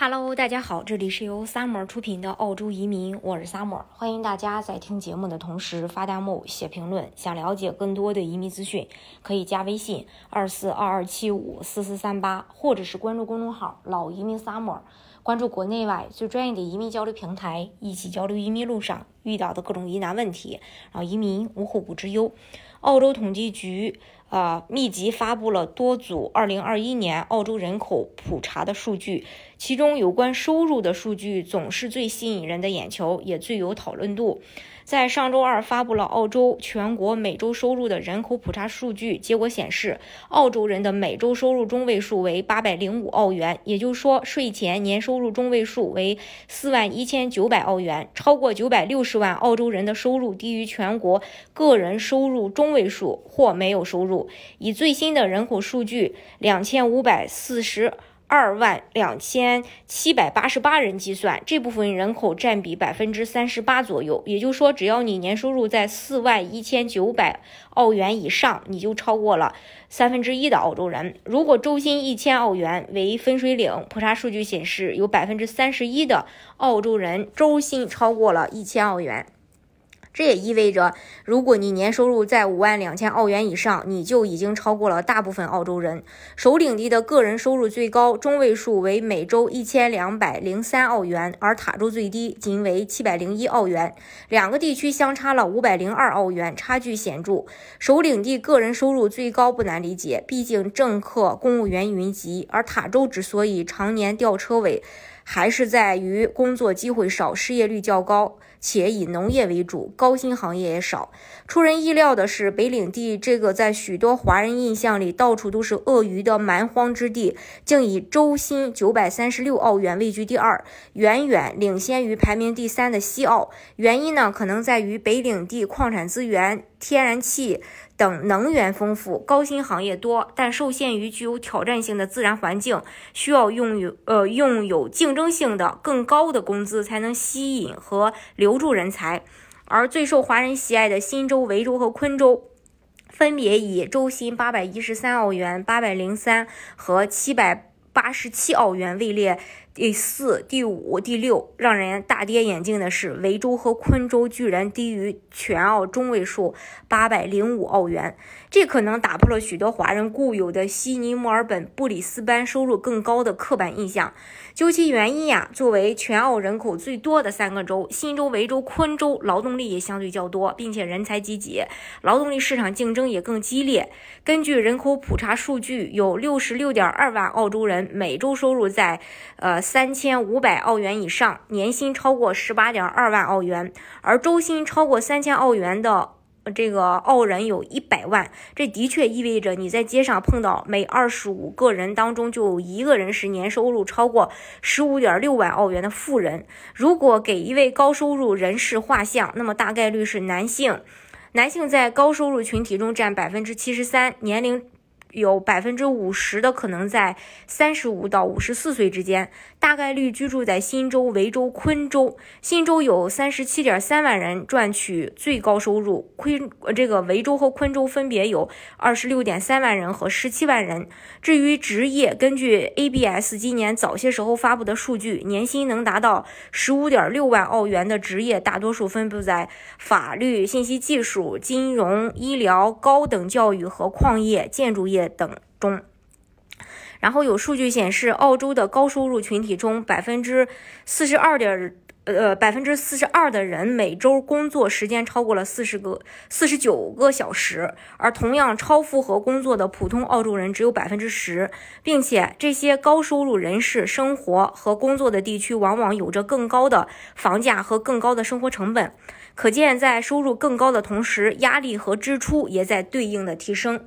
Hello，大家好，这里是由 Summer 出品的澳洲移民，我是 Summer，欢迎大家在听节目的同时发弹幕、写评论。想了解更多的移民资讯，可以加微信二四二二七五四四三八，或者是关注公众号“老移民 Summer”，关注国内外最专业的移民交流平台，一起交流移民路上遇到的各种疑难问题，让移民无后顾之忧。澳洲统计局。啊，密集发布了多组2021年澳洲人口普查的数据，其中有关收入的数据总是最吸引人的眼球，也最有讨论度。在上周二发布了澳洲全国每周收入的人口普查数据，结果显示，澳洲人的每周收入中位数为八百零五澳元，也就是说，税前年收入中位数为四万一千九百澳元，超过九百六十万澳洲人的收入低于全国个人收入中位数或没有收入。以最新的人口数据两千五百四十。二万两千七百八十八人计算，这部分人口占比百分之三十八左右。也就是说，只要你年收入在四万一千九百澳元以上，你就超过了三分之一的澳洲人。如果周薪一千澳元为分水岭，普查数据显示，有百分之三十一的澳洲人周薪超过了一千澳元。这也意味着，如果你年收入在五万两千澳元以上，你就已经超过了大部分澳洲人。首领地的个人收入最高，中位数为每周一千两百零三澳元，而塔州最低仅为七百零一澳元，两个地区相差了五百零二澳元，差距显著。首领地个人收入最高不难理解，毕竟政客、公务员云集，而塔州之所以常年吊车尾。还是在于工作机会少，失业率较高，且以农业为主，高薪行业也少。出人意料的是，北领地这个在许多华人印象里到处都是鳄鱼的蛮荒之地，竟以周薪九百三十六澳元位居第二，远远领先于排名第三的西澳。原因呢，可能在于北领地矿产资源。天然气等能源丰富，高新行业多，但受限于具有挑战性的自然环境，需要拥有呃拥有竞争性的更高的工资才能吸引和留住人才。而最受华人喜爱的新州、维州和昆州，分别以周薪八百一十三澳元、八百零三和七百八十七澳元位列。第四、第五、第六，让人大跌眼镜的是，维州和昆州居然低于全澳中位数八百零五澳元，这可能打破了许多华人固有的悉尼、墨尔本、布里斯班收入更高的刻板印象。究其原因呀，作为全澳人口最多的三个州，新州、维州、昆州劳动力也相对较多，并且人才济济，劳动力市场竞争也更激烈。根据人口普查数据，有六十六点二万澳洲人每周收入在呃。三千五百澳元以上，年薪超过十八点二万澳元，而周薪超过三千澳元的这个澳人有一百万。这的确意味着你在街上碰到每二十五个人当中就有一个人是年收入超过十五点六万澳元的富人。如果给一位高收入人士画像，那么大概率是男性。男性在高收入群体中占百分之七十三，年龄。有百分之五十的可能在三十五到五十四岁之间，大概率居住在新州、维州、昆州。新州有三十七点三万人赚取最高收入，昆这个维州和昆州分别有二十六点三万人和十七万人。至于职业，根据 ABS 今年早些时候发布的数据，年薪能达到十五点六万澳元的职业，大多数分布在法律、信息技术、金融、医疗、高等教育和矿业、建筑业等中，然后有数据显示，澳洲的高收入群体中，百分之四十二点呃百分之四十二的人每周工作时间超过了四十个四十九个小时，而同样超负荷工作的普通澳洲人只有百分之十，并且这些高收入人士生活和工作的地区往往有着更高的房价和更高的生活成本，可见在收入更高的同时，压力和支出也在对应的提升。